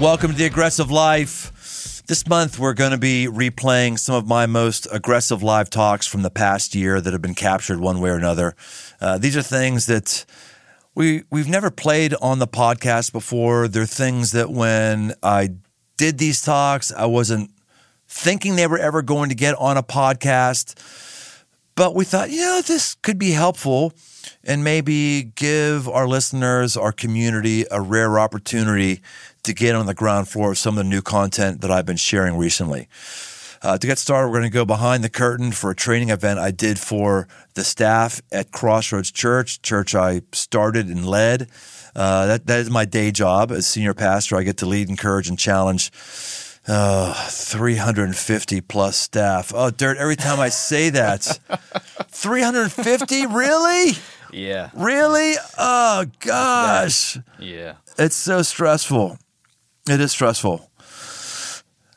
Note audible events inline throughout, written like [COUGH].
Welcome to the Aggressive Life. This month, we're going to be replaying some of my most aggressive live talks from the past year that have been captured one way or another. Uh, these are things that we we've never played on the podcast before. They're things that when I did these talks, I wasn't thinking they were ever going to get on a podcast, but we thought, you know, this could be helpful and maybe give our listeners, our community, a rare opportunity to get on the ground floor of some of the new content that I've been sharing recently. Uh, to get started, we're going to go behind the curtain for a training event I did for the staff at Crossroads Church, church I started and led. Uh, that, that is my day job as senior pastor. I get to lead, encourage, and challenge uh, 350 plus staff. Oh, Dirt, every time I say that, [LAUGHS] 350? Really? Yeah. Really? Oh, gosh. Yeah. It's so stressful. It is stressful.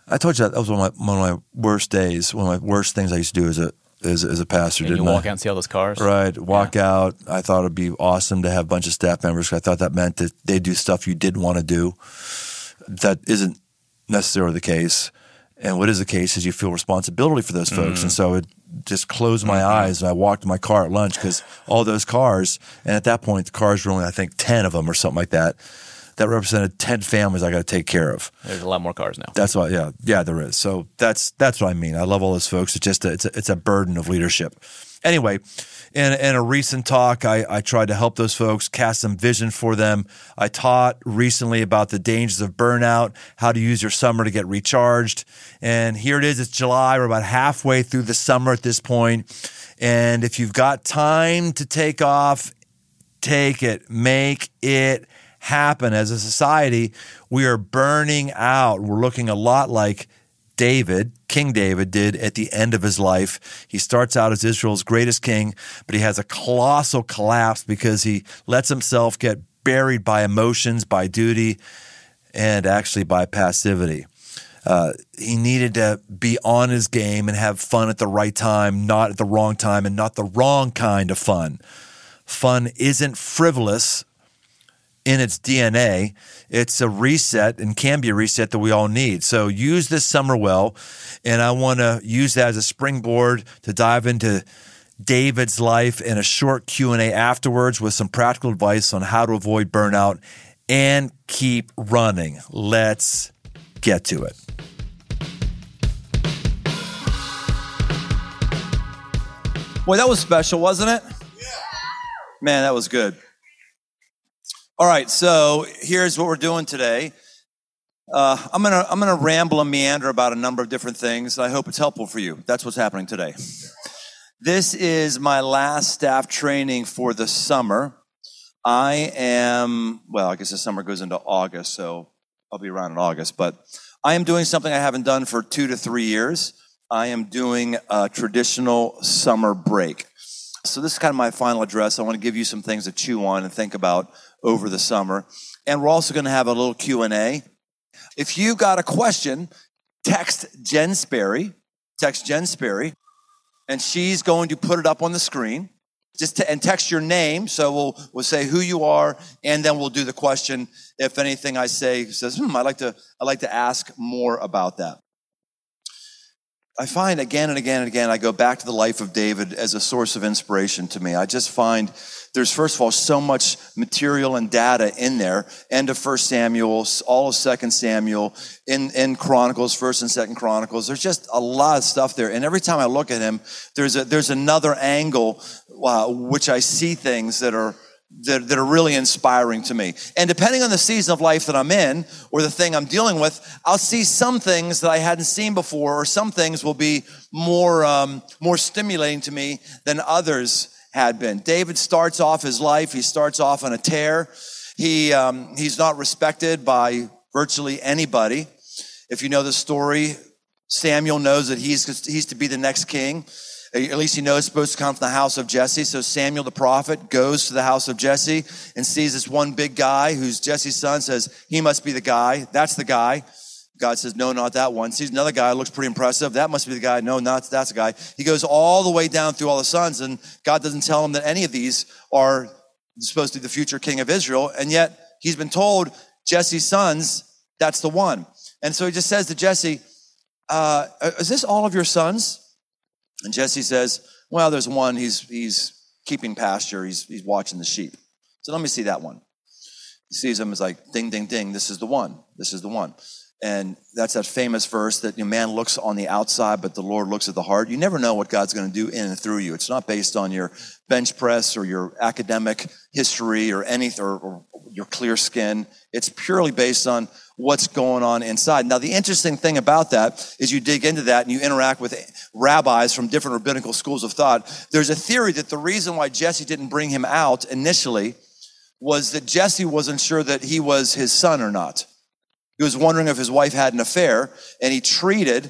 I told you that, that was one of, my, one of my worst days. One of my worst things I used to do as a as, as a pastor. And you didn't walk I? out and see all those cars. Right, walk out. I thought it'd be awesome to have a bunch of staff members. I thought that meant that they do stuff you didn't want to do. That isn't necessarily the case. And what is the case is you feel responsibility for those folks. Mm-hmm. And so it just closed my mm-hmm. eyes and I walked to my car at lunch because all those cars, and at that point, the cars were only, I think, 10 of them or something like that. That represented 10 families I got to take care of. There's a lot more cars now. That's why, yeah, yeah, there is. So that's that's what I mean. I love all those folks. It's just a, it's a, it's a burden of leadership. Anyway, in in a recent talk, I I tried to help those folks cast some vision for them. I taught recently about the dangers of burnout, how to use your summer to get recharged, and here it is. It's July. We're about halfway through the summer at this point, and if you've got time to take off, take it, make it happen. As a society, we are burning out. We're looking a lot like David, King David, did at the end of his life. He starts out as Israel's greatest king, but he has a colossal collapse because he lets himself get buried by emotions, by duty, and actually by passivity. Uh, he needed to be on his game and have fun at the right time, not at the wrong time, and not the wrong kind of fun. Fun isn't frivolous in its DNA. It's a reset and can be a reset that we all need. So use this summer well, and I want to use that as a springboard to dive into David's life and a short Q&A afterwards with some practical advice on how to avoid burnout and keep running. Let's get to it. Boy, that was special, wasn't it? Man, that was good. All right, so here's what we're doing today. Uh, I'm gonna I'm gonna ramble and meander about a number of different things. I hope it's helpful for you. That's what's happening today. This is my last staff training for the summer. I am well. I guess the summer goes into August, so I'll be around in August. But I am doing something I haven't done for two to three years. I am doing a traditional summer break. So this is kind of my final address. I want to give you some things to chew on and think about over the summer. And we're also going to have a little Q&A. If you've got a question, text Jen Sperry, text Jen Sperry, and she's going to put it up on the screen. Just to, and text your name, so we'll we'll say who you are, and then we'll do the question. If anything I say says, "Hmm, I'd like to I'd like to ask more about that." I find again and again and again, I go back to the life of David as a source of inspiration to me. I just find there's, first of all, so much material and data in there. End of First Samuel, all of Second Samuel, in, in Chronicles, First and Second Chronicles. There's just a lot of stuff there. And every time I look at him, there's a, there's another angle, uh, which I see things that are, that, that are really inspiring to me. And depending on the season of life that I'm in or the thing I'm dealing with, I'll see some things that I hadn't seen before, or some things will be more, um, more stimulating to me than others had been. David starts off his life, he starts off on a tear. He, um, he's not respected by virtually anybody. If you know the story, Samuel knows that he's, he's to be the next king. At least he knows it's supposed to come from the house of Jesse. So Samuel the prophet goes to the house of Jesse and sees this one big guy who's Jesse's son, says, he must be the guy. That's the guy. God says, no, not that one. Sees another guy, looks pretty impressive. That must be the guy. No, not that's the guy. He goes all the way down through all the sons, and God doesn't tell him that any of these are supposed to be the future king of Israel. And yet he's been told Jesse's sons That's the one. And so he just says to Jesse, uh, Is this all of your sons? And Jesse says, Well, there's one. He's, he's keeping pasture, he's, he's watching the sheep. So let me see that one. He sees him, is like, Ding, ding, ding. This is the one. This is the one. And that's that famous verse that you know, man looks on the outside, but the Lord looks at the heart. You never know what God's going to do in and through you. It's not based on your bench press or your academic history or anything or, or your clear skin. It's purely based on what's going on inside. Now, the interesting thing about that is you dig into that and you interact with rabbis from different rabbinical schools of thought. There's a theory that the reason why Jesse didn't bring him out initially was that Jesse wasn't sure that he was his son or not. He was wondering if his wife had an affair, and he treated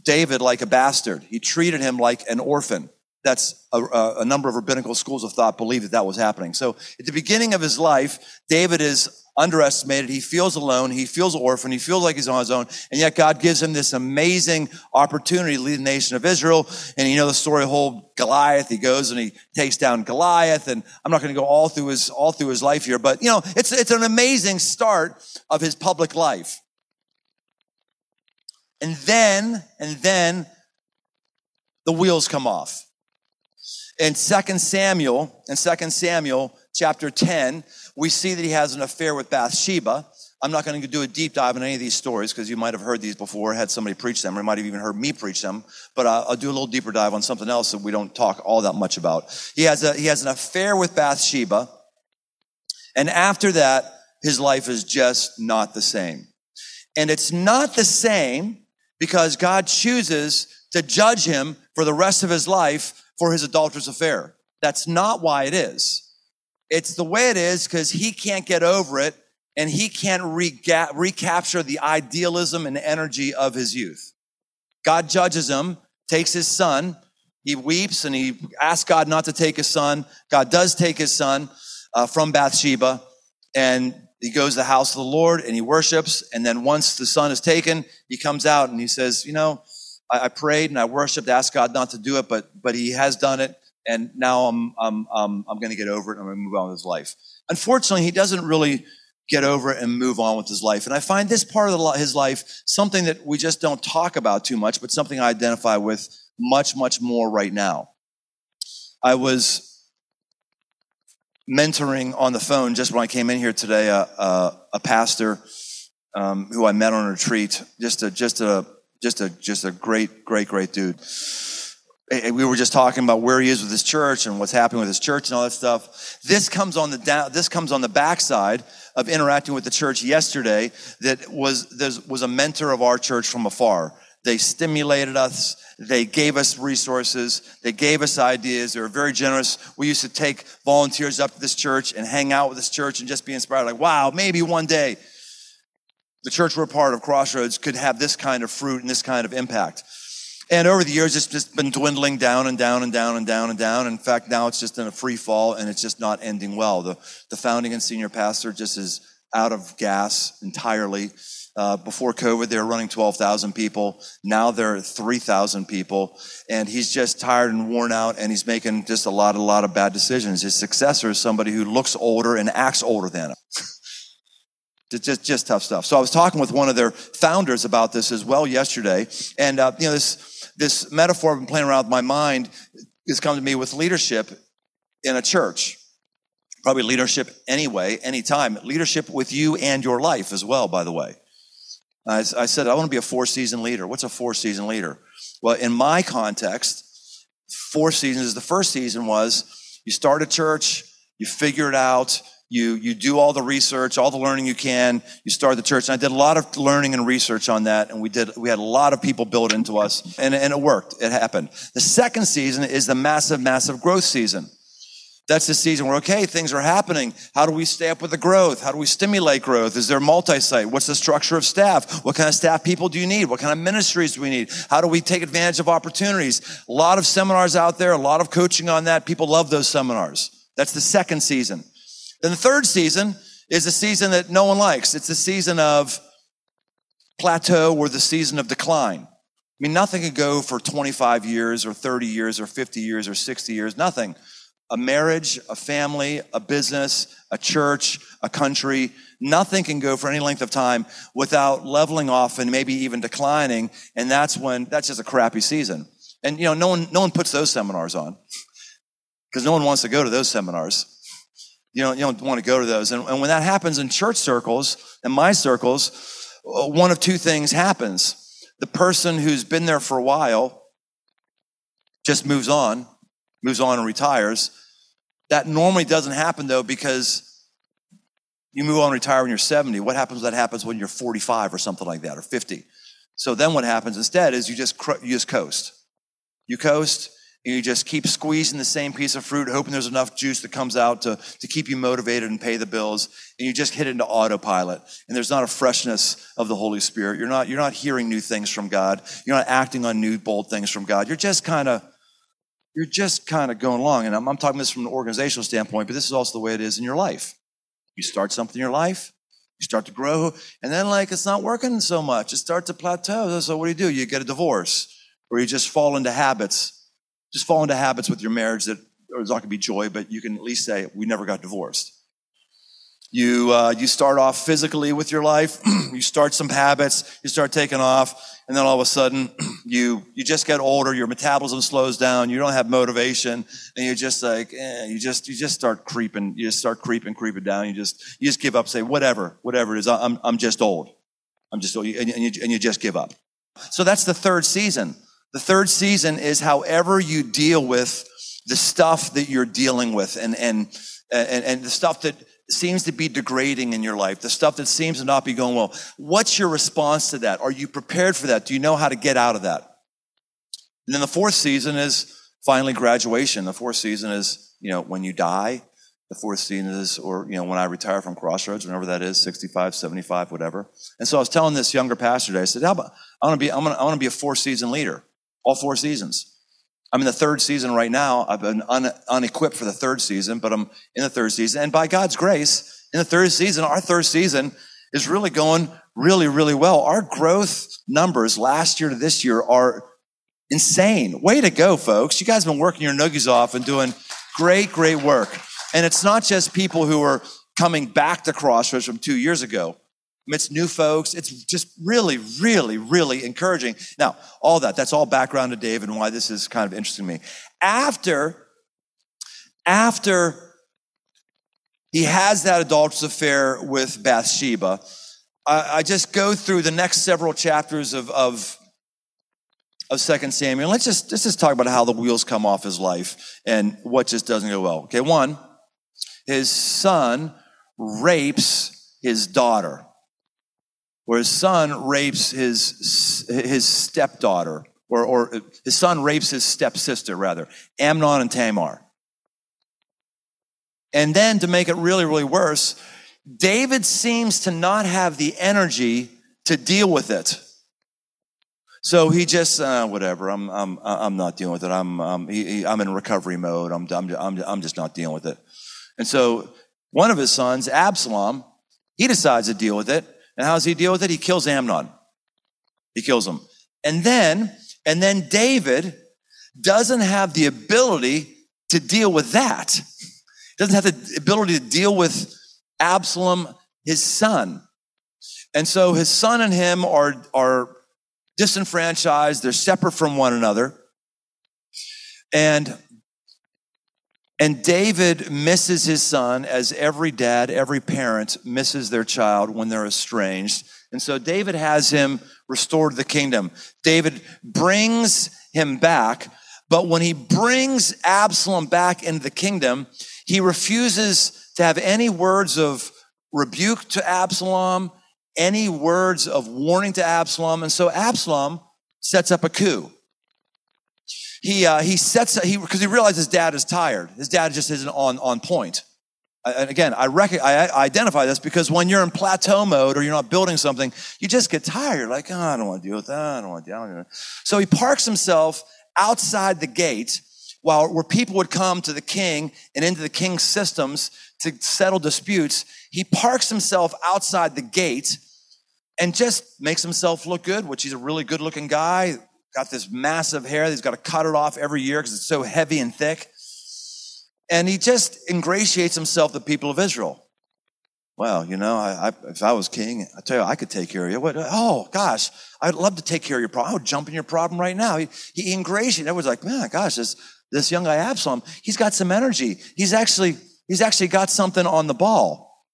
David like a bastard. He treated him like an orphan. That's a, a, number of rabbinical schools of thought believe that that was happening. So at the beginning of his life, David is underestimated. He feels alone. He feels orphan. He feels like he's on his own. And yet God gives him this amazing opportunity to lead the nation of Israel. And you know the story of whole Goliath. He goes and he takes down Goliath. And I'm not going to go all through his, all through his life here, but you know, it's, it's an amazing start of his public life. And then, and then the wheels come off. In 2 Samuel, in 2 Samuel chapter 10, we see that he has an affair with Bathsheba. I'm not going to do a deep dive on any of these stories because you might have heard these before, had somebody preach them, or you might have even heard me preach them. But I'll, do a little deeper dive on something else that we don't talk all that much about. He has a, he has an affair with Bathsheba. And after that, his life is just not the same. And it's not the same because God chooses to judge him for the rest of his life for his adulterous affair. That's not why it is. It's the way it is because he can't get over it and he can't reca- recapture the idealism and energy of his youth. God judges him, takes his son, he weeps and he asks God not to take his son. God does take his son uh, from Bathsheba and he goes to the house of the Lord and he worships. And then once the son is taken, he comes out and he says, you know, I, I prayed and I worshiped, asked God not to do it, but, but he has done it and now I'm, I'm, I'm, I'm going to get over it. I'm going to move on with his life. Unfortunately, he doesn't really get over it and move on with his life. And I find this part of his life something that we just don't talk about too much, but something I identify with much, much more right now. I was mentoring on the phone just when I came in here today, a, a, a pastor um, who I met on a retreat, just a, just a, just a, just a great, great, great dude we were just talking about where he is with his church and what's happening with his church and all that stuff. This comes on the down, this comes on the backside of interacting with the church yesterday that was, was a mentor of our church from afar. They stimulated us. They gave us resources. They gave us ideas. They were very generous. We used to take volunteers up to this church and hang out with this church and just be inspired. Like, wow, maybe one day the church we're part of, Crossroads, could have this kind of fruit and this kind of impact. And over the years, it's just been dwindling down and down and down and down and down. In fact, now it's just in a free fall and it's just not ending well. The, the founding and senior pastor just is out of gas entirely. Uh, before COVID, they were running 12,000 people. Now they're 3,000 people. And he's just tired and worn out and he's making just a lot, a lot of bad decisions. His successor is somebody who looks older and acts older than him. [LAUGHS] just, just tough stuff. So I was talking with one of their founders about this as well yesterday. And, uh, you know, this, this metaphor I've been playing around with my mind has come to me with leadership in a church. Probably leadership anyway, anytime. Leadership with you and your life as well, by the way. I, I said, I want to be a four season leader. What's a four season leader? Well, in my context, four seasons, the first season was you start a church, you figure it out, you, you do all the research, all the learning you can. You start the church. And I did a lot of learning and research on that. And we did, we had a lot of people build into us and, and it worked. It happened. The second season is the massive, massive growth season. That's the season where, okay, things are happening. How do we stay up with the growth? How do we stimulate growth? Is there multi-site? What's the structure of staff? What kind of staff people do you need? What kind of ministries do we need? How do we take advantage of opportunities? A lot of seminars out there, a lot of coaching on that. People love those seminars. That's the second season. Then the third season is a season that no one likes. It's the season of plateau or the season of decline. I mean, nothing can go for 25 years or 30 years or 50 years or 60 years, nothing. a marriage, a family, a business, a church, a country, nothing can go for any length of time without leveling off and maybe even declining. And that's when, that's just a crappy season. And, you know, no one, no one puts those seminars on because no one wants to go to those seminars. You don't, you don't want to go to those. And, and when that happens in church circles, in my circles, uh, one of two things happens. The person who's been there for a while just moves on, moves on and retires. That normally doesn't happen though because you move on and retire when you're 70. What happens that happens when you're 45 or something like that or 50? So then what happens instead is you just you just coast. You coast you just keep squeezing the same piece of fruit, hoping there's enough juice that comes out to, to keep you motivated and pay the bills. And you just hit into autopilot. And there's not a freshness of the Holy Spirit. You're not, you're not hearing new things from God. You're not acting on new, bold things from God. You're just kind of, you're just kind of going along. And I'm, I'm talking this from an organizational standpoint, but this is also the way it is in your life. You start something in your life, you start to grow, and then like it's not working so much. It starts to plateau. So what do you do? You get a divorce, or you just fall into habits just fall into habits with your marriage that there's not going to be joy, but you can at least say, we never got divorced. You, uh, you start off physically with your life. [CLEARS THROAT] you start some habits. You start taking off. And then all of a sudden, [CLEARS THROAT] you, you just get older. Your metabolism slows down. You don't have motivation. And you're just like, eh, you just, you just start creeping. You just start creeping, creeping down. You just, you just give up, say, whatever, whatever it is. I'm, I'm just old. I'm just old. And you, and you just give up. So that's the third season. The third season is however you deal with the stuff that you're dealing with and, and, and, and the stuff that seems to be degrading in your life, the stuff that seems to not be going well. What's your response to that? Are you prepared for that? Do you know how to get out of that? And then the fourth season is finally graduation. The fourth season is, you know, when you die. The fourth season is, or, you know, when I retire from Crossroads, whenever that is, 65, 75, whatever. And so I was telling this younger pastor today, I said, how about, I want to be, I'm going to, I want to be a four season leader all four seasons. I'm in the third season right now. I've been un, unequipped for the third season, but I'm in the third season. And by God's grace, in the third season, our third season is really going really, really well. Our growth numbers last year to this year are insane. Way to go, folks. You guys have been working your noogies off and doing great, great work. And it's not just people who are coming back to Crossroads from two years ago amidst new folks. It's just really, really, really encouraging. Now, all that, that's all background to David and why this is kind of interesting to me. After, after he has that adulterous affair with Bathsheba, I, I just go through the next several chapters of, of, of 2 Samuel. Let's just, let's just talk about how the wheels come off his life and what just doesn't go well. Okay, one, his son rapes his daughter where his son rapes his, his stepdaughter, or, or his son rapes his stepsister, rather, Amnon and Tamar. And then to make it really, really worse, David seems to not have the energy to deal with it. So he just, uh, whatever, I'm, I'm, I'm not dealing with it. I'm, he, I'm in recovery mode. I'm, I'm, I'm, I'm just not dealing with it. And so one of his sons, Absalom, he decides to deal with it. And how does he deal with it? He kills Amnon. He kills him. And then, and then David doesn't have the ability to deal with that. He doesn't have the ability to deal with Absalom, his son. And so his son and him are, are disenfranchised. They're separate from one another. And and David misses his son as every dad, every parent misses their child when they're estranged. And so David has him restored to the kingdom. David brings him back, but when he brings Absalom back into the kingdom, he refuses to have any words of rebuke to Absalom, any words of warning to Absalom. And so Absalom sets up a coup he, uh, he sets, he, because he realizes his dad is tired. His dad just isn't on, on point. And again, I, rec- I identify this because when you're in plateau mode or you're not building something, you just get tired. Like, oh, I don't want to deal with that. I don't want to deal with that. So he parks himself outside the gate while where people would come to the king and into the king's systems to settle disputes. He parks himself outside the gate and just makes himself look good, which he's a really good looking guy got this massive hair. He's got to cut it off every year because it's so heavy and thick. And he just ingratiates himself to the people of Israel. Well, you know, I, I, if I was king, I tell you, I could take care of you. What, oh, gosh, I'd love to take care of your problem. I would jump in your problem right now. He, he ingratiated. Everyone's like, man, gosh, this, this young guy Absalom, he's got some energy. He's actually, he's actually got something on the ball.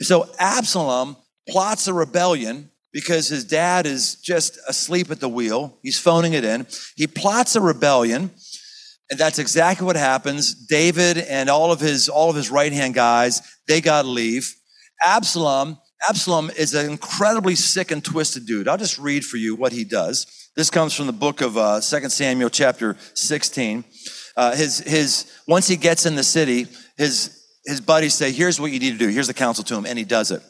So Absalom plots a rebellion because his dad is just asleep at the wheel. He's phoning it in. He plots a rebellion. And that's exactly what happens. David and all of his, all of his right hand guys, they got to leave. Absalom, Absalom is an incredibly sick and twisted dude. I'll just read for you what he does. This comes from the book of uh, 2 Samuel, chapter 16. Uh, his, his, once he gets in the city, his, his buddies say, Here's what you need to do. Here's the counsel to him, and he does it.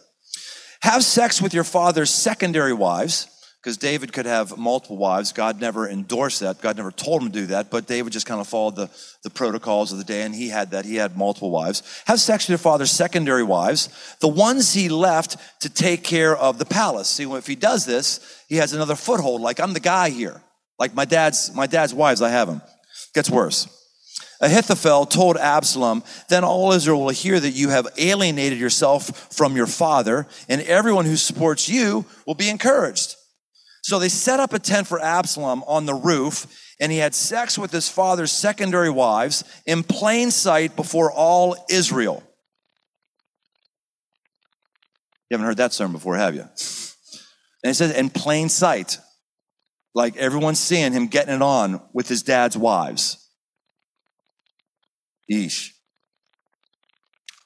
Have sex with your father's secondary wives because David could have multiple wives. God never endorsed that. God never told him to do that, but David just kind of followed the, the protocols of the day, and he had that. He had multiple wives. Have sex with your father's secondary wives, the ones he left to take care of the palace. See, if he does this, he has another foothold. Like, I'm the guy here. Like my dad's, my dad's wives, I have them. Gets worse. Ahithophel told Absalom, then all Israel will hear that you have alienated yourself from your father, and everyone who supports you will be encouraged. So they set up a tent for Absalom on the roof, and he had sex with his father's secondary wives in plain sight before all Israel. You haven't heard that sermon before, have you? And it says in plain sight, like everyone's seeing him getting it on with his dad's wives. Yeesh.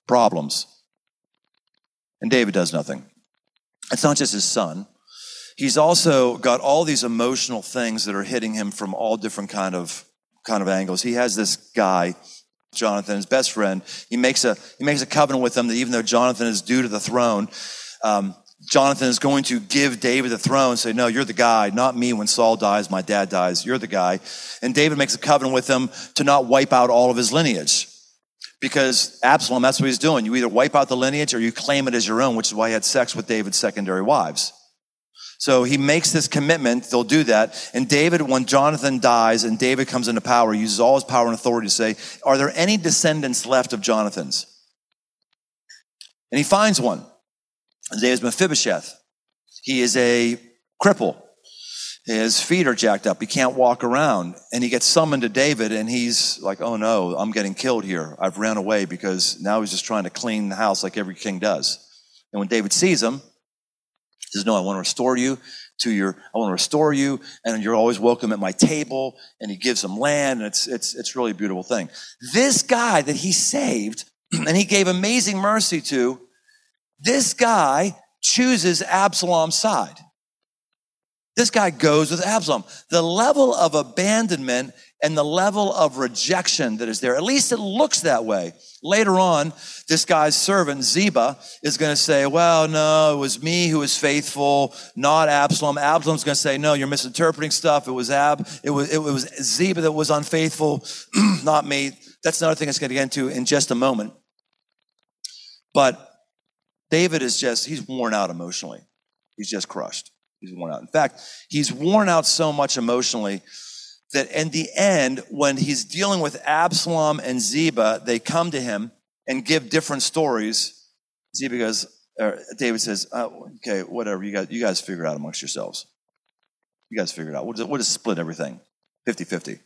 Problems. And David does nothing. It's not just his son he's also got all these emotional things that are hitting him from all different kind of kind of angles. He has this guy, Jonathan, his best friend. He makes a he makes a covenant with him that even though Jonathan is due to the throne, um, Jonathan is going to give David the throne. Say, no, you're the guy, not me. When Saul dies, my dad dies. You're the guy. And David makes a covenant with him to not wipe out all of his lineage. Because Absalom, that's what he's doing. You either wipe out the lineage or you claim it as your own, which is why he had sex with David's secondary wives. So he makes this commitment, they'll do that. And David, when Jonathan dies and David comes into power, uses all his power and authority to say, Are there any descendants left of Jonathan's? And he finds one. Name is Mephibosheth. He is a cripple. His feet are jacked up. He can't walk around. And he gets summoned to David, and he's like, Oh no, I'm getting killed here. I've ran away because now he's just trying to clean the house like every king does. And when David sees him, he says, No, I want to restore you to your, I want to restore you, and you're always welcome at my table. And he gives him land, and it's it's it's really a beautiful thing. This guy that he saved [CLEARS THROAT] and he gave amazing mercy to, this guy chooses Absalom's side. This guy goes with Absalom. The level of abandonment and the level of rejection that is there, at least it looks that way. Later on, this guy's servant, Ziba, is going to say, Well, no, it was me who was faithful, not Absalom. Absalom's going to say, No, you're misinterpreting stuff. It was Ab, it was, it was Ziba that was unfaithful, [CLEARS THROAT] not me. That's another thing that's going to get into in just a moment. But David is just, he's worn out emotionally. He's just crushed. He's worn out. In fact, he's worn out so much emotionally that in the end, when he's dealing with Absalom and Ziba, they come to him and give different stories. Ziba goes, or David says, oh, okay, whatever, you guys, you guys figure it out amongst yourselves. You guys figure it out. We'll just, we'll just split everything 50 50.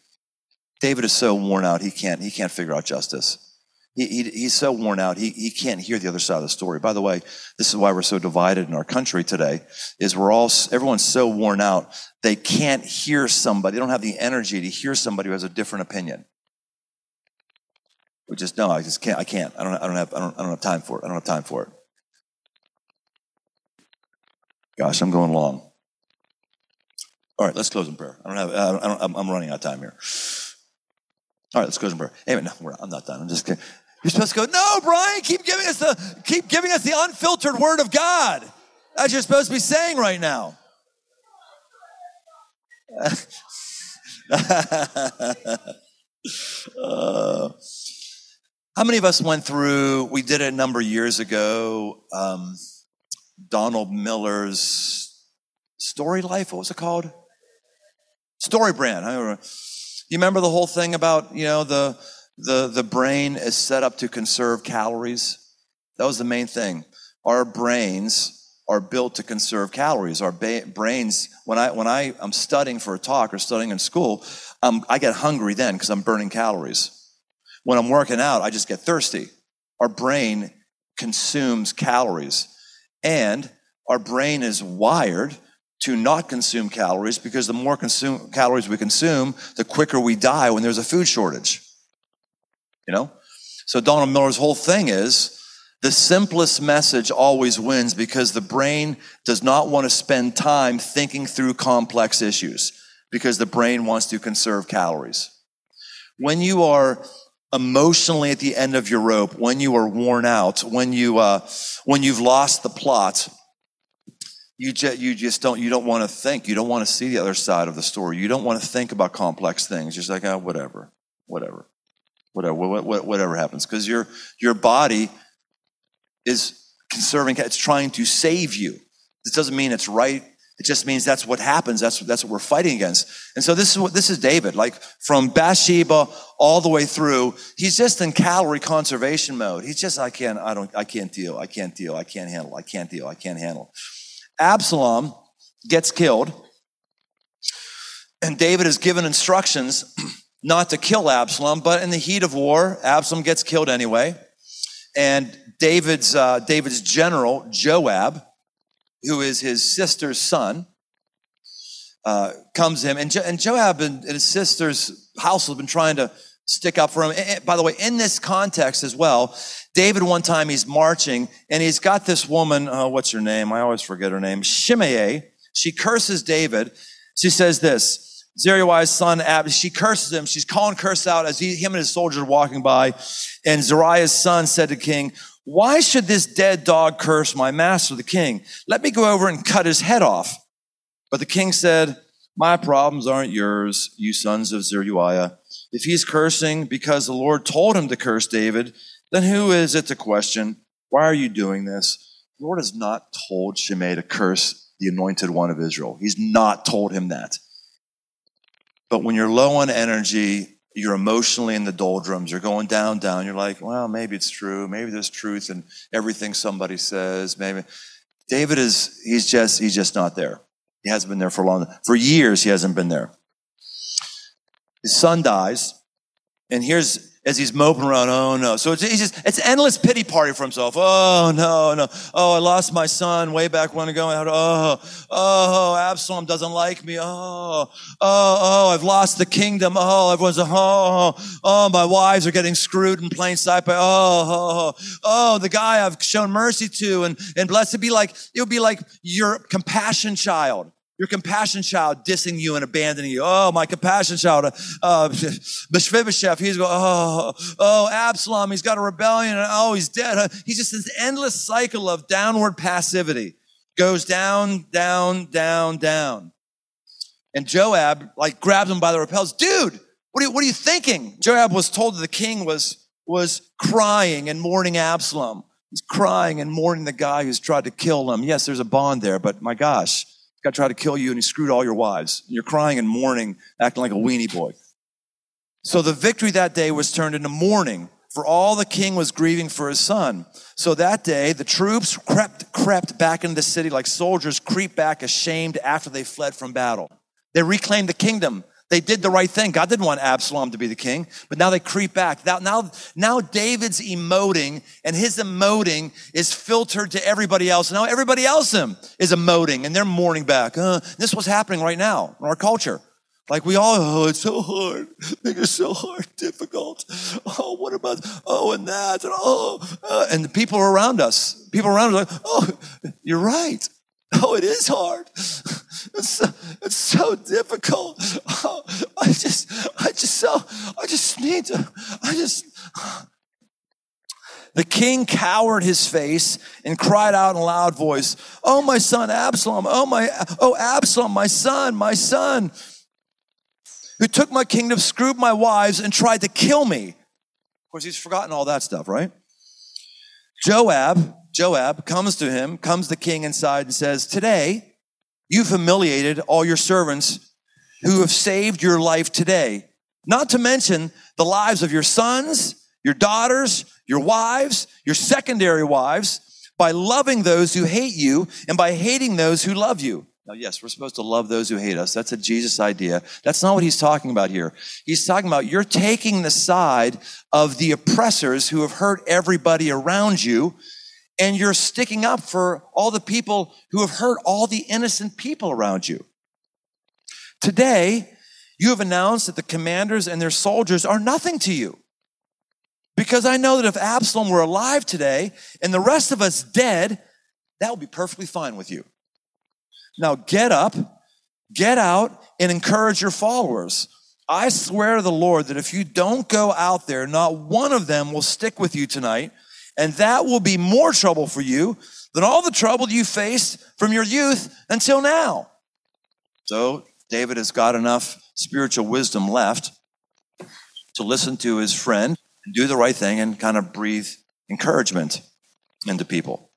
David is so worn out, he can't, he can't figure out justice. He, he, he's so worn out, he, he can't hear the other side of the story. By the way, this is why we're so divided in our country today, is we're all, everyone's so worn out, they can't hear somebody, they don't have the energy to hear somebody who has a different opinion. We just, no, I just can't, I can't. I don't, I don't have, I don't, I don't have time for it. I don't have time for it. Gosh, I'm going long. All right, let's close in prayer. I don't have, I don't, I'm running out of time here. All right, let's close in prayer. Anyway, no, I'm not done. I'm just kidding. You're supposed to go, no, Brian, keep giving us the keep giving us the unfiltered word of God. That's you're supposed to be saying right now. uh, [LAUGHS] how many of us went through? We did it a number of years ago. Um, Donald Miller's Story Life. What was it called? Story Brand. I remember. You remember the whole thing about you know the the, the brain is set up to conserve calories. That was the main thing. Our brains are built to conserve calories. Our ba- brains, when I when I am studying for a talk or studying in school, um, I get hungry then because I'm burning calories. When I'm working out, I just get thirsty. Our brain consumes calories, and our brain is wired to not consume calories because the more consume, calories we consume, the quicker we die when there's a food shortage. You know? So Donald Miller's whole thing is the simplest message always wins because the brain does not want to spend time thinking through complex issues because the brain wants to conserve calories. When you are emotionally at the end of your rope, when you are worn out, when you uh, when you've lost the plot, you just, you just don't you don't want to think. You don't want to see the other side of the story. You don't want to think about complex things. You're just like, oh, whatever, whatever, whatever, whatever happens, because your your body is conserving, it's trying to save you. This doesn't mean it's right. It just means that's what happens. That's, that's what we're fighting against. And so this is what, this is David, like from Bathsheba all the way through. He's just in calorie conservation mode. He's just, I can't, I don't, I can't deal. I can't deal. I can't handle. I can't deal. I can't handle. Absalom gets killed. And David is given instructions not to kill Absalom, but in the heat of war, Absalom gets killed anyway. And David's, uh, David's general, Joab, who is his sister's son, uh, comes to him. And, jo- and Joab and, and, his sister's house have been trying to stick up for him. And, by the way, in this context as well, David, one time he's marching and he's got this woman, oh, what's her name? I always forget her name. Shimei. She curses David. She says this, Zeruiah's son, Ab, she curses him. She's calling curse out as he, him and his soldiers are walking by. And Zeruiah's son said to king, why should this dead dog curse my master, the king? Let me go over and cut his head off. But the king said, my problems aren't yours, you sons of Zeruiah. If he's cursing because the Lord told him to curse David, then who is it to question? Why are you doing this? The Lord has not told Shimei to curse the anointed one of Israel. He's not told him that. But when you're low on energy, you're emotionally in the doldrums, you're going down, down, you're like, well, maybe it's true. Maybe there's truth in everything somebody says. Maybe. David is, he's just, he's just not there. He hasn't been there for long. For years, he hasn't been there. His son dies. And here's, as he's moping around, oh no. So it's, he's just, it's endless pity party for himself. Oh no, no. Oh, I lost my son way back when ago. Oh, oh, Absalom doesn't like me. Oh, oh, oh, I've lost the kingdom. Oh, everyone's, oh, oh, my wives are getting screwed in plain sight. By, oh, oh, oh, oh the guy I've shown mercy to and, and blessed to be like, it would be like your compassion child. Your compassion child dissing you and abandoning you. Oh, my compassion child. Uh, Mephibosheth, he's going, oh, oh, Absalom, he's got a rebellion. And, oh, he's dead. He's just this endless cycle of downward passivity. Goes down, down, down, down. And Joab, like, grabs him by the lapels. Dude, what are you, what are you thinking? Joab was told that the king was, was crying and mourning Absalom. He's crying and mourning the guy who's tried to kill him. Yes, there's a bond there, but my gosh, guy tried to kill you and he screwed all your wives. You're crying and mourning, acting like a weenie boy. So the victory that day was turned into mourning, for all the king was grieving for his son. So that day, the troops crept, crept back into the city like soldiers creep back ashamed after they fled from battle. They reclaimed the kingdom. They did the right thing. God didn't want Absalom to be the king, but now they creep back. Now, now, David's emoting and his emoting is filtered to everybody else. Now everybody else is emoting and they're mourning back. Uh, this is what's happening right now in our culture. Like we all, oh, it's so hard. It's so hard, difficult. Oh, what about, oh, and that, and oh, uh, and the people around us, people around us, like, oh, you're right. Oh, it is hard. [LAUGHS] It's so, it's so difficult. Oh, I just, I just so, I just need to, I just. The king cowered his face and cried out in a loud voice, Oh, my son Absalom, oh, my, oh, Absalom, my son, my son, who took my kingdom, screwed my wives, and tried to kill me. Of course, he's forgotten all that stuff, right? Joab, Joab comes to him, comes the king inside and says, Today, you've humiliated all your servants who have saved your life today. Not to mention the lives of your sons, your daughters, your wives, your secondary wives, by loving those who hate you and by hating those who love you. Now, yes, we're supposed to love those who hate us. That's a Jesus idea. That's not what he's talking about here. He's talking about you're taking the side of the oppressors who have hurt everybody around you, and you're sticking up for all the people who have hurt all the innocent people around you. Today, you have announced that the commanders and their soldiers are nothing to you. Because I know that if Absalom were alive today and the rest of us dead, that would be perfectly fine with you. Now get up, get out, and encourage your followers. I swear to the Lord that if you don't go out there, not one of them will stick with you tonight. And that will be more trouble for you than all the trouble you faced from your youth until now. So David has got enough spiritual wisdom left to listen to his friend and do the right thing and kind of breathe encouragement into people.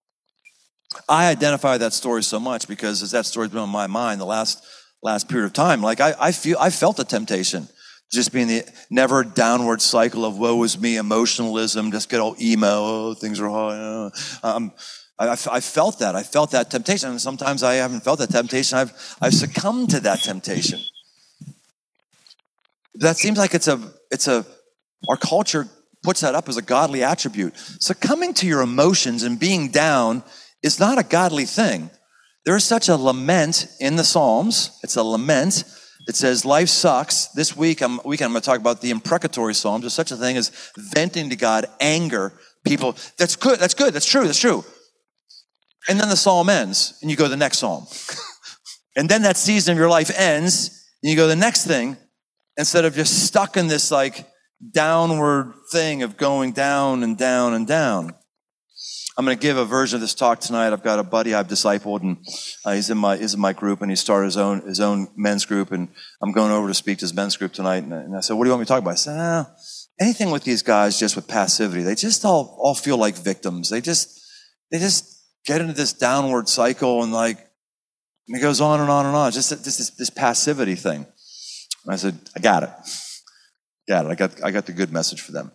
I identify that story so much because as that story's been on my mind the last last period of time, like I, I feel I felt a temptation. Just being the never downward cycle of woe is me, emotionalism, just get all emo, oh, things are hard. Um, I, I, felt that. I felt that temptation. And sometimes I haven't felt that temptation. I've, I've succumbed to that temptation. That seems like it's a, it's a, our culture puts that up as a godly attribute. Succumbing to your emotions and being down is not a godly thing. There is such a lament in the Psalms. It's a lament. It says, Life sucks. This week, I'm, weekend, I'm going to talk about the imprecatory Psalms. There's such a thing as venting to God anger. People, that's good. That's good. That's true. That's true. And then the psalm ends, and you go to the next psalm. [LAUGHS] and then that season of your life ends, and you go to the next thing, instead of just stuck in this like downward thing of going down and down and down. I'm going to give a version of this talk tonight. I've got a buddy I've discipled, and uh, he's in my he's in my group, and he started his own his own men's group, and I'm going over to speak to his men's group tonight. And, and I said, "What do you want me to talk about?" I said, ah, "Anything with these guys, just with passivity. They just all all feel like victims. They just they just get into this downward cycle, and like and it goes on and on and on. Just this this, this passivity thing." And I said, "I got it, got it. I got I got the good message for them."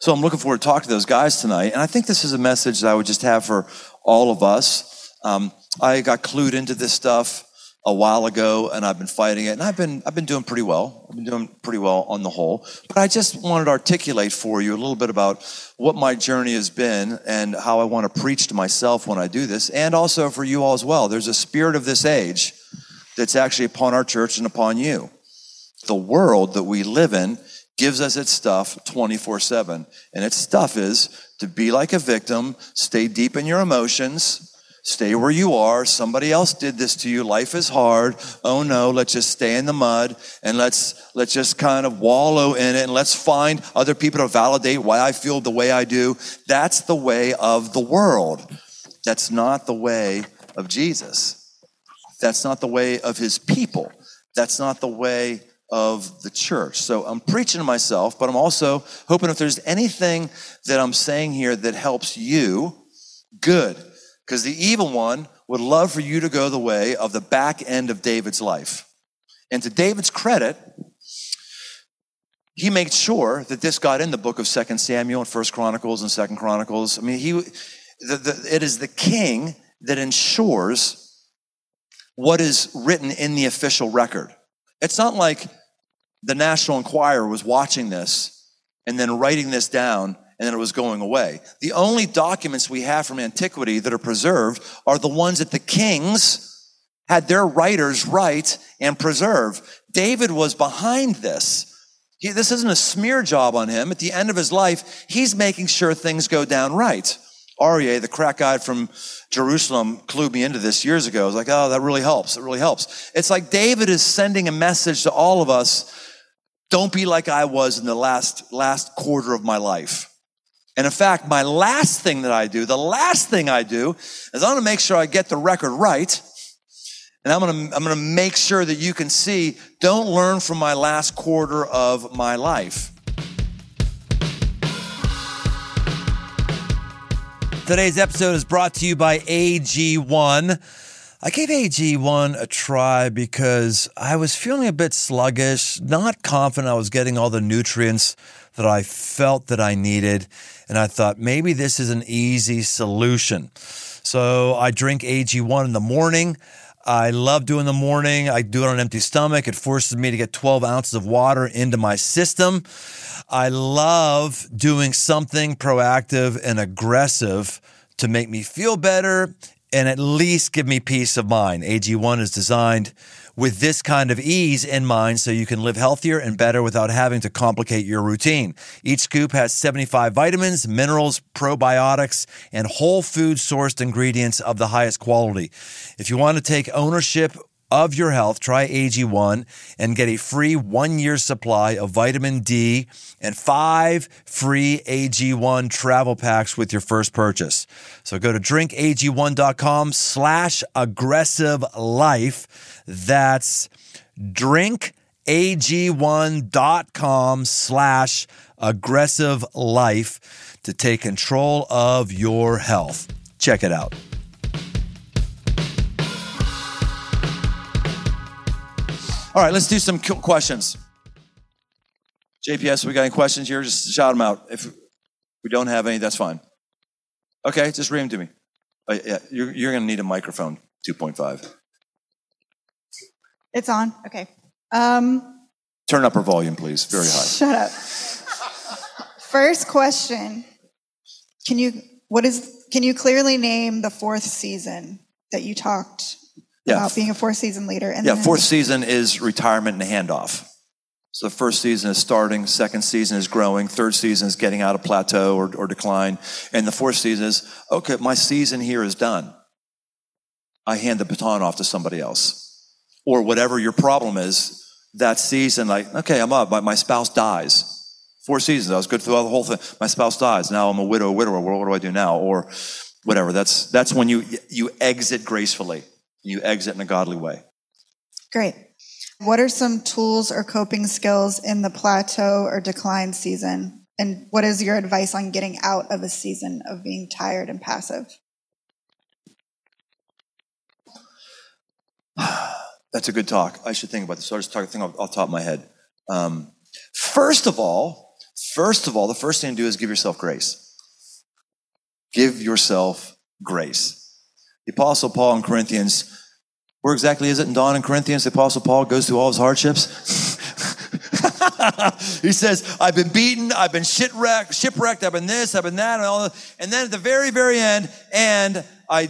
So I'm looking forward to talking to those guys tonight. And I think this is a message that I would just have for all of us. Um, I got clued into this stuff a while ago and I've been fighting it and I've been, I've been doing pretty well. I've been doing pretty well on the whole, but I just wanted to articulate for you a little bit about what my journey has been and how I want to preach to myself when I do this and also for you all as well. There's a spirit of this age that's actually upon our church and upon you. The world that we live in gives us its stuff 24 7. And its stuff is to be like a victim, stay deep in your emotions, stay where you are. Somebody else did this to you. Life is hard. Oh no, let's just stay in the mud and let's, let's just kind of wallow in it and let's find other people to validate why I feel the way I do. That's the way of the world. That's not the way of Jesus. That's not the way of his people. That's not the way of the church. So I'm preaching to myself, but I'm also hoping if there's anything that I'm saying here that helps you, good. Because the evil one would love for you to go the way of the back end of David's life. And to David's credit, he made sure that this got in the book of Second Samuel and First Chronicles and Second Chronicles. I mean, he, the, the, it is the king that ensures what is written in the official record. It's not like the National Enquirer was watching this and then writing this down and then it was going away. The only documents we have from antiquity that are preserved are the ones that the kings had their writers write and preserve. David was behind this. He, this isn't a smear job on him. At the end of his life, he's making sure things go down right. Aryeh, the crack guy from Jerusalem, clued me into this years ago. I was like, oh, that really helps. It really helps. It's like David is sending a message to all of us don't be like I was in the last, last quarter of my life. And in fact, my last thing that I do, the last thing I do is I'm going to make sure I get the record right. And I'm going to, I'm going to make sure that you can see, don't learn from my last quarter of my life. Today's episode is brought to you by AG1. I gave AG1 a try because I was feeling a bit sluggish, not confident I was getting all the nutrients that I felt that I needed. And I thought maybe this is an easy solution. So I drink AG1 in the morning. I love doing the morning. I do it on an empty stomach. It forces me to get 12 ounces of water into my system. I love doing something proactive and aggressive to make me feel better and at least give me peace of mind. AG1 is designed with this kind of ease in mind so you can live healthier and better without having to complicate your routine. Each scoop has 75 vitamins, minerals, probiotics, and whole food sourced ingredients of the highest quality. If you want to take ownership of your health, try AG1 and get a free one year supply of vitamin D and five free AG1 travel packs with your first purchase. So go to drinkag1.com slash aggressive life. That's drinkag1.com slash aggressive life to take control of your health. Check it out. All right, let's do some questions. JPS, we got any questions here? Just shout them out. If we don't have any, that's fine. Okay, just read them to me. Uh, yeah, you're, you're going to need a microphone 2.5. It's on. Okay. Um, Turn up her volume, please. Very high. Shut up. First question. Can you what is can you clearly name the fourth season that you talked yeah. about being a fourth season leader. And yeah, fourth season is retirement and handoff. So the first season is starting, second season is growing, third season is getting out of plateau or, or decline, and the fourth season is okay. My season here is done. I hand the baton off to somebody else, or whatever your problem is. That season, like okay, I'm up. My, my spouse dies. Four seasons, I was good throughout the whole thing. My spouse dies. Now I'm a widow, widower. What, what do I do now? Or whatever. That's that's when you you exit gracefully you exit in a godly way. Great. What are some tools or coping skills in the plateau or decline season? And what is your advice on getting out of a season of being tired and passive? [SIGHS] That's a good talk. I should think about this. So I'll just talk a thing off, off the top of my head. Um, first of all, first of all, the first thing to do is give yourself grace. Give yourself grace. The Apostle Paul in Corinthians, where exactly is it in Dawn in Corinthians? The Apostle Paul goes through all his hardships. [LAUGHS] he says, I've been beaten, I've been shipwrecked, shipwrecked, I've been this, I've been that, and all that. And then at the very, very end, and I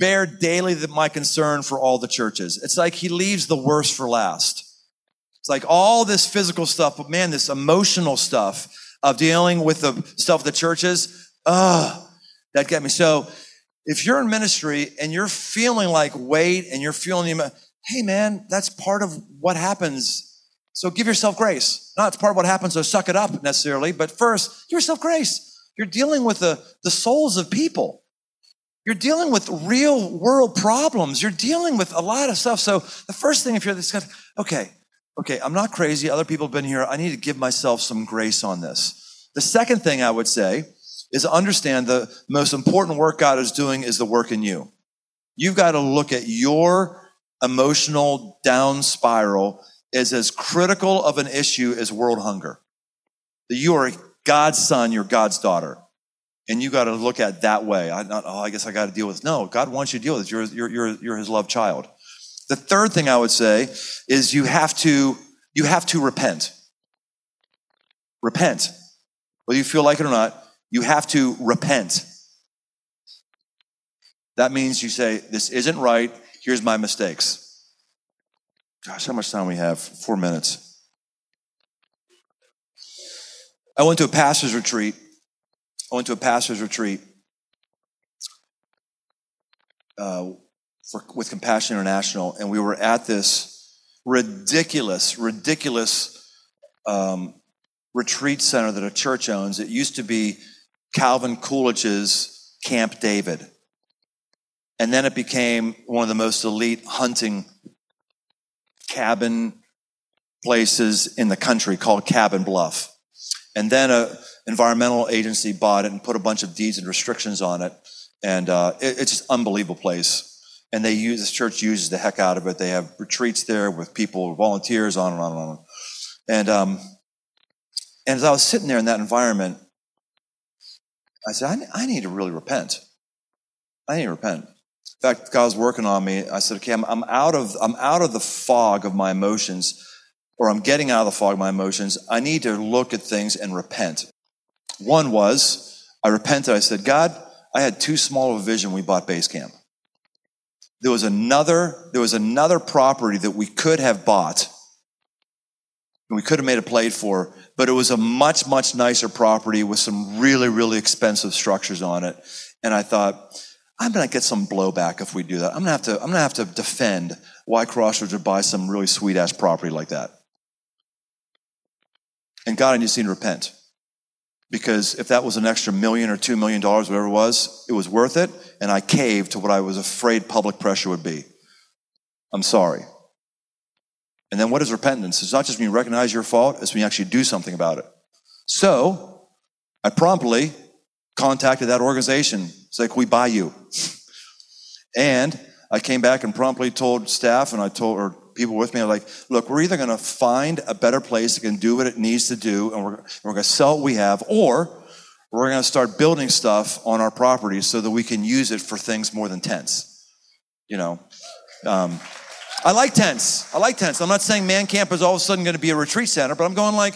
bear daily my concern for all the churches. It's like he leaves the worst for last. It's like all this physical stuff, but man, this emotional stuff of dealing with the stuff of the churches, ah, that got me. So if you're in ministry and you're feeling like weight and you're feeling, hey man, that's part of what happens. So give yourself grace. Not it's part of what happens, so suck it up necessarily, but first, give yourself grace. You're dealing with the, the souls of people. You're dealing with real world problems. You're dealing with a lot of stuff. So the first thing, if you're this guy, okay, okay, I'm not crazy. Other people have been here. I need to give myself some grace on this. The second thing I would say is understand the most important work God is doing is the work in you. You've got to look at your emotional down spiral as as critical of an issue as world hunger. That you are God's son, you're God's daughter. And you got to look at that way. I, not, oh, I guess I got to deal with. No, God wants you to deal with it. You're, you're, you're, you're his loved child. The third thing I would say is you have to, you have to repent. Repent. Whether you feel like it or not, you have to repent. That means you say, This isn't right. Here's my mistakes. Gosh, how much time we have? Four minutes. I went to a pastor's retreat. I went to a pastor's retreat uh, for, with Compassion International, and we were at this ridiculous, ridiculous um, retreat center that a church owns. It used to be Calvin Coolidge's Camp David. And then it became one of the most elite hunting cabin places in the country called Cabin Bluff. And then an environmental agency bought it and put a bunch of deeds and restrictions on it. And uh, it, it's just an unbelievable place. And they use, this church uses the heck out of it. They have retreats there with people, volunteers, on and on and on. And, um, and as I was sitting there in that environment, I said, I, I need to really repent. I need to repent. In fact, God was working on me. I said, okay, I'm, I'm, out of, I'm out of the fog of my emotions, or I'm getting out of the fog of my emotions. I need to look at things and repent. One was, I repented. I said, God, I had too small of a vision we bought base camp. There was another, there was another property that we could have bought we could have made a plate for, but it was a much, much nicer property with some really, really expensive structures on it. And I thought, I'm to get some blowback if we do that. I'm to have to, I'm to have to defend why Crossroads would buy some really sweet ass property like that. And God, I just need to repent. Because if that was an extra million or two million dollars, whatever it was, it was worth it. And I caved to what I was afraid public pressure would be. I'm sorry. And then what is repentance? It's not just when you recognize your fault, it's when you actually do something about it. So I promptly contacted that organization. It's like, we buy you. And I came back and promptly told staff and I told, or people with me, I'm like, look, we're either going to find a better place that can do what it needs to do and we're, we're going to sell what we have, or we're going to start building stuff on our property so that we can use it for things more than tents. You know, um, I like tents. I like tents. I'm not saying man camp is all of a sudden going to be a retreat center, but I'm going like,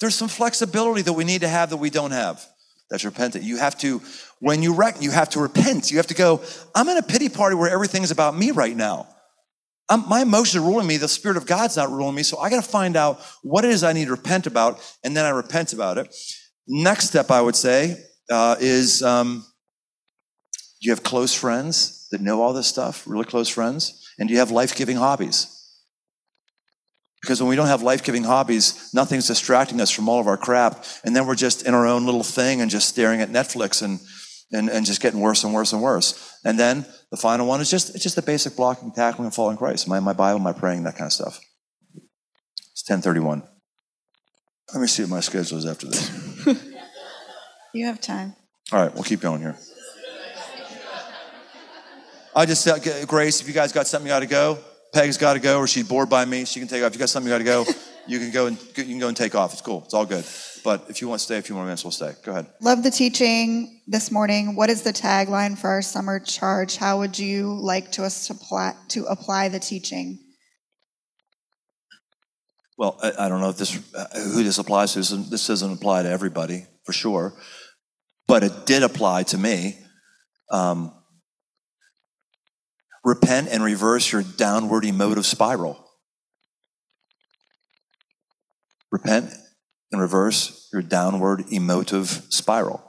there's some flexibility that we need to have that we don't have. That's repentant. You have to, when you wreck, you have to repent. You have to go, I'm in a pity party where everything is about me right now. I'm, my emotions are ruling me. The Spirit of God's not ruling me. So I got to find out what it is I need to repent about, and then I repent about it. Next step, I would say, uh, is um, you have close friends that know all this stuff, really close friends? And do you have life giving hobbies? Because when we don't have life giving hobbies, nothing's distracting us from all of our crap. And then we're just in our own little thing and just staring at Netflix and, and, and just getting worse and worse and worse. And then the final one is just, it's just the basic blocking, tackling, and following Christ. My, my Bible, my praying, that kind of stuff. It's 1031. Let me see what my schedule is after this. [LAUGHS] you have time. All right, we'll keep going here. I just said, Grace, if you guys got something you got to go, Peg's got to go, or she's bored by me, she can take off. If you got something you got to go, you can go and you can go and take off. It's cool. It's all good. But if you want to stay a few more minutes, we'll stay. Go ahead. Love the teaching this morning. What is the tagline for our summer charge? How would you like to us to apply, to apply the teaching? Well, I, I don't know if this uh, who this applies to. This doesn't apply to everybody for sure, but it did apply to me. Um, repent and reverse your downward emotive spiral. Repent and reverse your downward emotive spiral.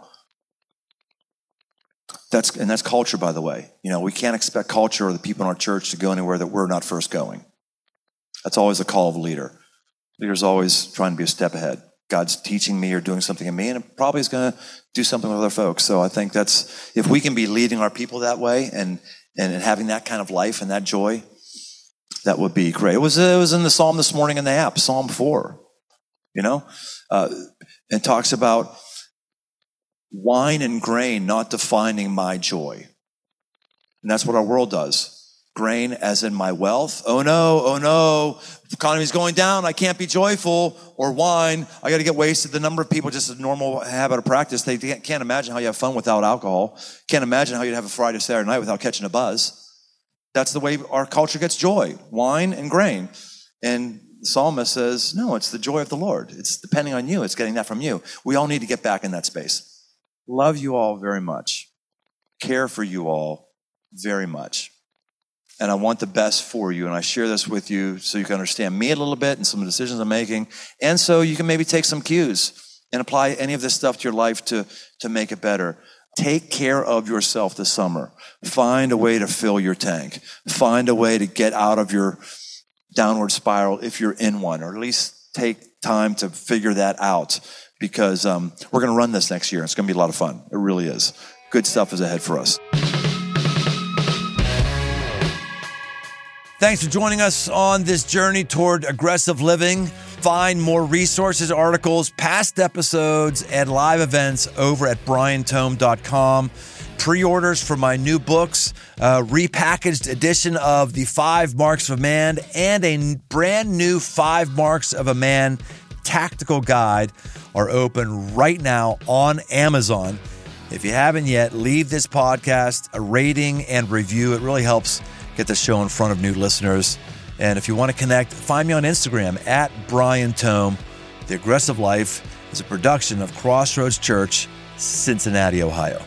That's, and that's culture, by the way. You know, we can't expect culture or the people in our church to go anywhere that we're not first going. That's always the call of a leader. Leader's always trying to be a step ahead. God's teaching me or doing something in me, and it probably is going to do something with other folks. So I think that's, if we can be leading our people that way and, and, and having that kind of life and that joy, that would be great. It was, it was in the Psalm this morning in the app, Psalm 4, you know, uh, and talks about wine and grain not defining my joy. And that's what our world does. Grain as in my wealth. Oh no, oh no, the economy's going down. I can't be joyful. Or wine, I got to get wasted. The number of people, just a normal habit of practice, they can't imagine how you have fun without alcohol. Can't imagine how you'd have a Friday, Saturday night without catching a buzz. That's the way our culture gets joy wine and grain. And the psalmist says, no, it's the joy of the Lord. It's depending on you, it's getting that from you. We all need to get back in that space. Love you all very much. Care for you all very much and I want the best for you. And I share this with you so you can understand me a little bit and some of the decisions I'm making. And so you can maybe take some cues and apply any of this stuff to your life to, to make it better. Take care of yourself this summer. Find a way to fill your tank. Find a way to get out of your downward spiral if you're in one, or at least take time to figure that out because um, we're going to run this next year. It's going to be a lot of fun. It really is. Good stuff is ahead for us. Thanks for joining us on this journey toward aggressive living. Find more resources, articles, past episodes, and live events over at briantome.com. pre orders for my new books, a repackaged edition of The Five Marks of a Man, and a brand new Five Marks of a Man tactical guide are open right now on Amazon. If you haven't yet, leave this podcast a rating and review. It really helps get the show in front of new listeners. And if you want to connect, find me on Instagram at Brian Tome. The Aggressive Life is a production of Crossroads Church, Cincinnati, Ohio.